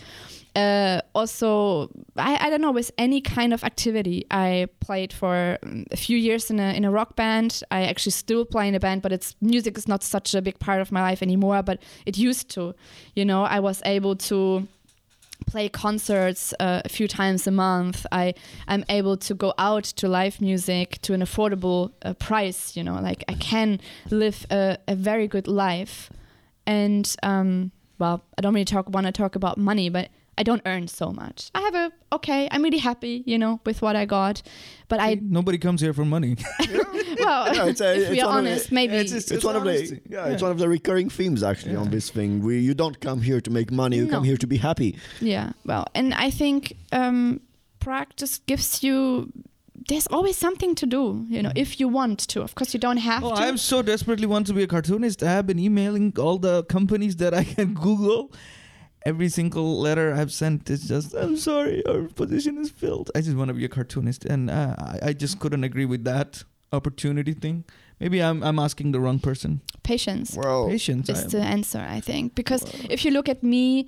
Uh, also, I, I don't know with any kind of activity. I played for um, a few years in a in a rock band. I actually still play in a band, but it's music is not such a big part of my life anymore. But it used to. You know, I was able to play concerts uh, a few times a month. I I'm able to go out to live music to an affordable uh, price. You know, like I can live a, a very good life, and um, well, I don't really talk want to talk about money, but I don't earn so much. I have a okay. I'm really happy, you know, with what I got, but I Nobody comes here for money. well, Yeah, it's a- if it's we are one of the- honest, maybe it's just- it's one of the honesty. yeah, it's one of the recurring themes actually on this thing. We you don't come here to make money, you come here to be happy. Yeah, well, and I think um, practice gives you. There's always something to do, you know, if you want to. Of course, you don't have Oh, to. I'm so desperately want to be a cartoonist. I have been emailing all the companies that I can Google. Every single letter I've sent is just, I'm sorry, our position is filled. I just want to be a cartoonist, and uh, I, I just couldn't agree with that opportunity thing. Maybe I'm I'm asking the wrong person. Patience Well, Patience. is I- the answer, I think, because if you look at me.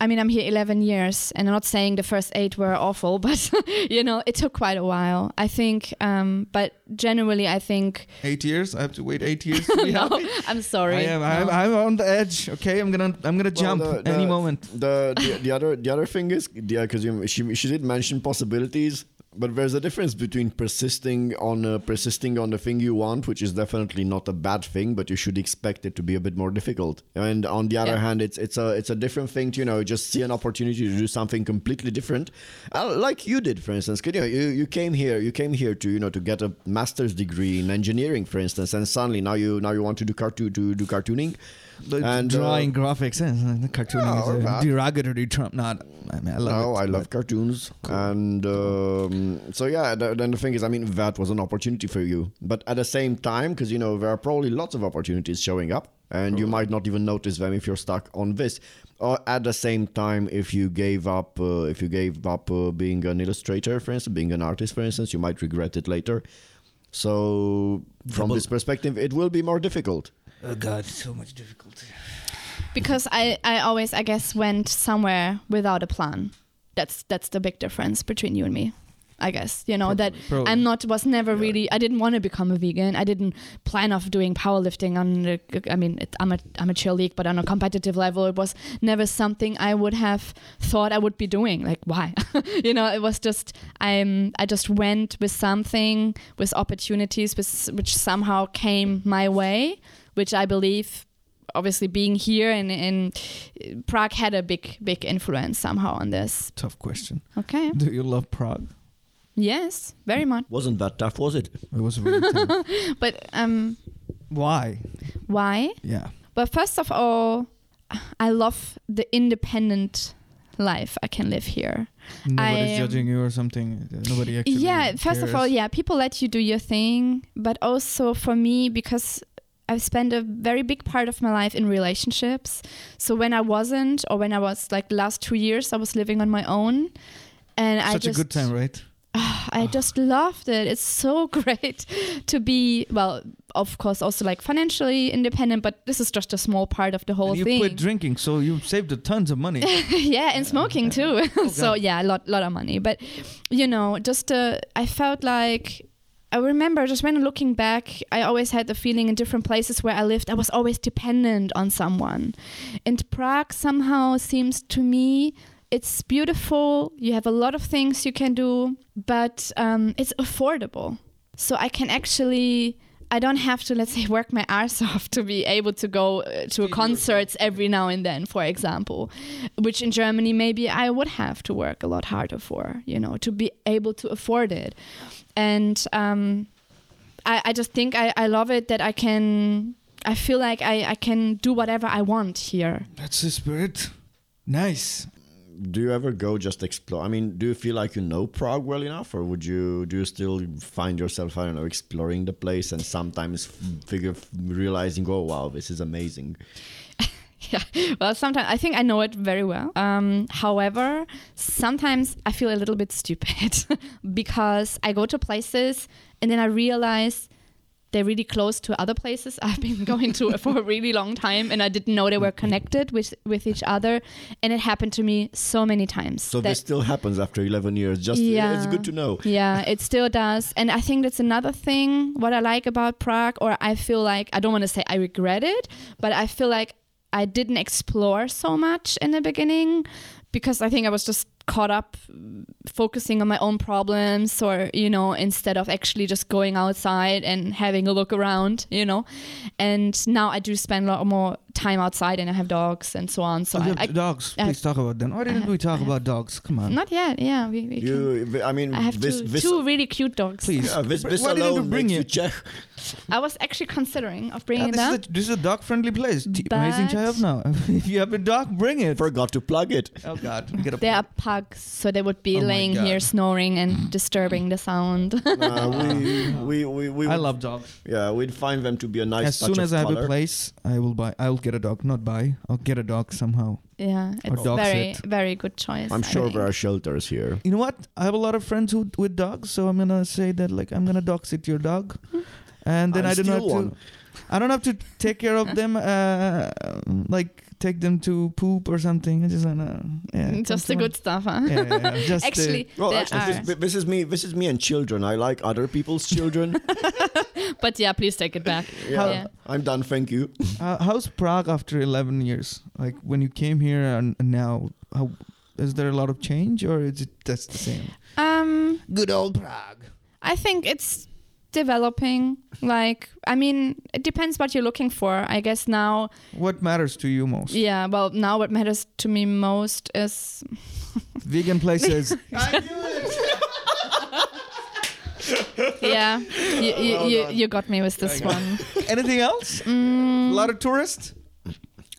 I mean, I'm here 11 years, and I'm not saying the first eight were awful, but you know, it took quite a while. I think, um, but generally, I think. eight years. I have to wait eight years to be no, happy. I'm sorry. I am. I'm, I'm on the edge. Okay, I'm gonna I'm gonna Well, jump the- the- any moment. The, the the other the other thing is yeah, because she she did mention possibilities, but there's a difference between persisting on uh, persisting on the thing you want, which is definitely not a bad thing, but you should expect it to be a bit more difficult. And on the other Yeah. hand, it's it's a it's a different thing to you know just see an opportunity to do something completely different, uh, like you did, for instance. You know, you, you came here you came here to you know to get a master's degree in engineering, for instance, and suddenly now you now you want to do cartoon to do cartooning And, drawing uh, graphics, eh, cartooning No, is a derogatory term. Not, I mean, I love no, it. I love cartoons, and um, so yeah. th- Then the thing is, I mean, that was an opportunity for you, but at the same time, because you know there are probably lots of opportunities showing up, and you might not even notice them if you're stuck on this. Or at the same time, if you gave up, uh, if you gave up uh, being an illustrator, for instance, being an artist, for instance, you might regret it later. So from this perspective, it will be more difficult. Oh God, so much difficulty. because I, I always I guess went somewhere without a plan. That's that's the big difference between you and me. I guess you know that Probably. I'm not was never really I didn't want to become a vegan. I didn't plan of doing powerlifting on the I mean it, I'm a amateur league, but on a competitive level, it was never something I would have thought I would be doing. Like why? you know, it was just I'm I just went with something with opportunities with, which somehow came my way, which I believe obviously being here in, in Prague had a big big influence somehow on this. Tough question. Okay. Do you love Prague? Yes, very much. Wasn't that tough, was it? It was really tough. But um, Why? why? Yeah. Well, first of all, I love the independent life I can live here. Nobody's I, um, judging you or something. Nobody actually. yeah, first of all, yeah, people let you do your thing, but also for me because I've spent a very big part of my life in relationships. So when I wasn't, or when I was like the last two years, I was living on my own, and I Such a good time, right? I just loved it. It's so great to be well, of course, also like financially independent, but this is just a small part of the whole And you thing. quit drinking, so you saved a tons of money. yeah, and smoking too. so yeah, a lot, lot of money. But you know, just uh, I felt like I remember just when looking back, I always had the feeling in different places where I lived, I was always dependent on someone. And Prague somehow seems to me it's beautiful. You have a lot of things you can do, but um, it's affordable. So I can actually. I don't have to, let's say, work my arse off to be able to go uh, to concerts every now and then, for example, which in Germany maybe I would have to work a lot harder for, you know, to be able to afford it. And um, I, I just think I, I love it that I can, I feel like I, I can do whatever I want here. That's the spirit. Nice. Do you ever go just explore? I mean, do you feel like you know Prague well enough, or would you do you still find yourself I don't know exploring the place and sometimes figure realizing oh wow this is amazing. Yeah. Well, sometimes I think I know it very well. Um, however, sometimes I feel a little bit stupid because I go to places and then I realize they're really close to other places I've been going to for a really long time, and I didn't know they were connected with with each other. And it happened to me so many times. So that- this still happens after 11 years. Just yeah, it's good to know. yeah, it still does. And I think that's another thing what I like about Prague, or I feel like I don't want to say I regret it, but I feel like I didn't explore so much in the beginning because I think I was just caught up focusing on my own problems or you know instead of actually just going outside and having a look around you know and now i do spend a lot more time outside and i have dogs and so on so Oh, I, you I, dogs. I- Please talk about them. Why didn't have- we talk have- about dogs? Come on. not yet yeah we, we can- You, I mean, i have this, two, this, two really cute dogs Please. yeah, this, this Why didn't you alone bring you it? Czech. i was actually considering of Yeah, bringing this, is a, this is a dog-friendly place. T- amazing But- Chayov now. if you have a dog, bring it. Forgot to plug it. oh God, get a they are pugs so they would be Oh laying here snoring and disturbing the sound Uh, we, we, we, we, I love dogs. Yeah, we'd find them to be a nice as touch soon of as I have a place, I will buy. I'll get a dog. Not buy. I'll get a dog somehow. yeah it's dog very sit. very good choice I'm sure there are shelters here. You know what? I have a lot of friends who with dogs, so I'm gonna say that like I'm gonna dog sit your dog, and then I'll I don't have steal to. I don't have to take care of them. Uh, like take them to poop or something. I just wanna. Yeah, just the come good on. stuff huh Yeah, yeah, yeah. Just actually Well, actually, are. this, this is me. This is me and children. I like other people's children. but yeah please take it back yeah, Yeah. I'm done. Thank you. Uh, how's Prague after 11 years? Like when you came here and, and now, how is there a lot of change or is it that's the same? um Good old Prague. I think it's developing. Like, I mean, it depends what you're looking for. I guess now, What matters to you most? yeah, well, now what matters to me most is. Vegan places. Yeah, you, you, you, you got me with this one. Anything else? Mm, A lot of tourists.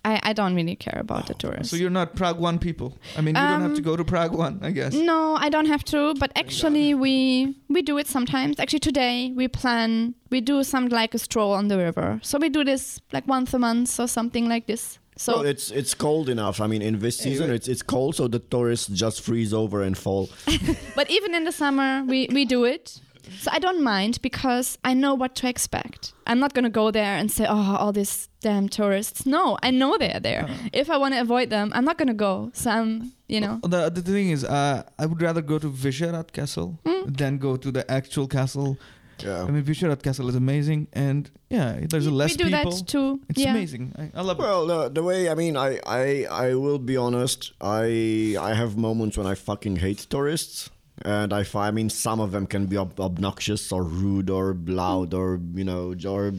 I, I don't really care about the tourists. So you're not Prague One people. I mean, you don't have to Um, go to Prague One, I guess. No, I don't have to. But actually, we we do it sometimes. Actually, today we plan we do some like a stroll on the river. So we do this like once a month or something like this. So well, it's it's cold enough. I mean, in this season, it's it's cold, so the tourists just freeze over and fall. but even in the summer, we we do it. So I don't mind because I know what to expect. I'm not gonna go there and say, "Oh, all these damn tourists." No, I know they're there. If I want to avoid them, I'm not gonna go. So I'm, you know. The the thing is, uh, I would rather go to Vyšehrad Castle Mm. than go to the actual castle. Yeah. I mean, Vyšehrad Castle is amazing, and yeah, there's we less do people. that too. It's yeah. amazing. I, I love it. Well, the, the way I mean, I, I I will be honest. I I have moments when I fucking hate tourists, and I find I mean some of them can be ob- obnoxious or rude or loud or you know or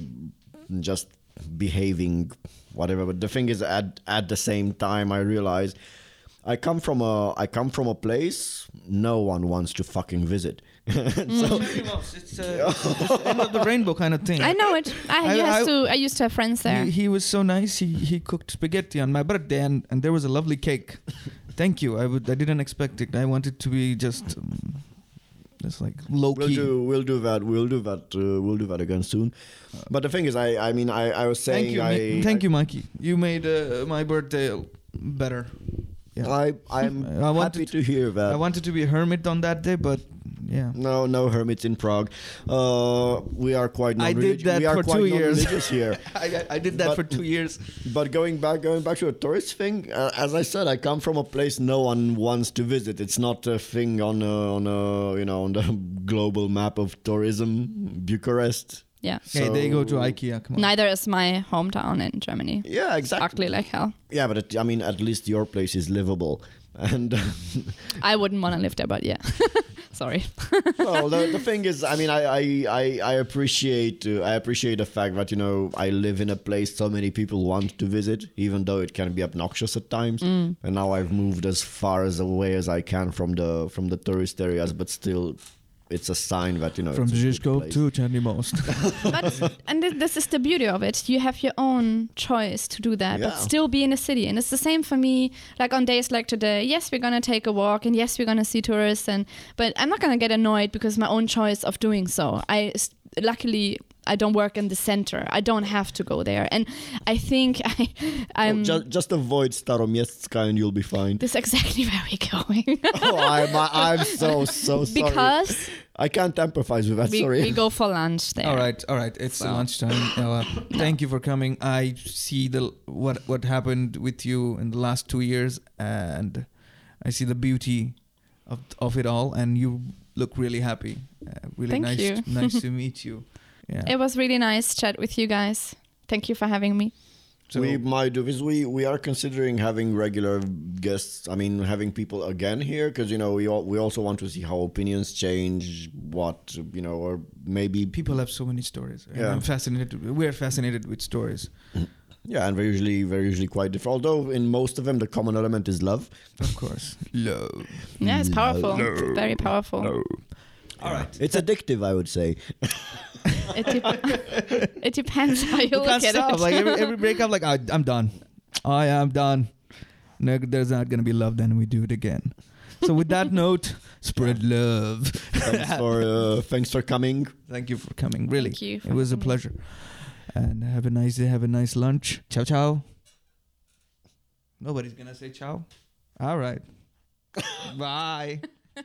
just behaving whatever. But the thing is, at at the same time, I realize I come from a I come from a place no one wants to fucking visit. so it's, uh, it's end of the rainbow kind of thing. I know it. I, I- used I- to. I used to have friends there. He, he was so nice. He he cooked spaghetti on my birthday, and, and there was a lovely cake. Thank you. I would I didn't expect it. I wanted to be just um, just like low We'll key. do we'll do that we'll do that uh, we'll do that again soon. But the thing is, I I mean I I was saying Thank you, I Mi- thank you, Mikey. You made uh, my birthday better. Yeah. I I'm I wanted happy to hear that. I wanted to be a hermit on that day, but yeah. no, no hermits in Prague. Uh, we are quite. I did that we are for quite two years. here. I, I- I did that But- for two years. But going back, going back to a tourist thing, uh, as I said, I come from a place no one wants to visit. It's not a thing on a, on a you know on the global map of tourism. Bucharest. Yeah. hey, they go to IKEA. Come on. Neither is my hometown in Germany. Yeah, exactly. Ugly like hell. Yeah, but it, I mean, at least your place is livable. And I wouldn't want to live there, but yeah. Sorry. well, the, the thing is, I mean, I I, I, I appreciate uh, I appreciate the fact that you know I live in a place so many people want to visit, even though it can be obnoxious at times. Mm. And now I've moved as far as away as I can from the from the tourist areas, but still, it's a sign that you know From it's a Žižkov to Černý Most. but and thi- this is the beauty of it. You have your own choice to do that, but still be in a city. And it's the same for me. Like on days like today, yes, we're gonna take a walk, and yes, we're gonna see tourists, and but I'm not gonna get annoyed because my own choice of doing so. I s- luckily. I don't work in the center. I don't have to go there, and I think I, I'm. Oh, just, just avoid Staroměstská and you'll be fine. this exactly where we're going oh, I'm I'm so so sorry. because I can't empathize with that. we, sorry. we go for lunch there. all right, all right. It's So- lunchtime. Uh, thank you for coming. I see the what what happened with you in the last two years, and I see the beauty of of it all. And you look really happy. Uh, really Thank nice, you. nice to meet you. Yeah. It was really nice chat with you guys. Thank you for having me. So we might do this. We we are considering having regular guests. I mean, having people again here because you know we all, we also want to see how opinions change. What you know, or maybe people have so many stories. Yeah. I'm fascinated. We're fascinated with stories. yeah, and they're usually they're usually quite different. Although in most of them, the common element is love. Of course. Love. Yeah, it's powerful. No. Very powerful. All right. It's addictive, I would say. It, de- it depends how you You look at stop. it. Like every, every breakup, like I, I'm done. I am done. No, there's not gonna be love. Then we do it again. So with that note, spread love. Thanks for uh, thanks for coming. Thank you for coming. Really, Thank you for it was a me. pleasure. And have a nice day. Have a nice lunch. Ciao, ciao. Nobody's gonna say ciao. All right. Bye.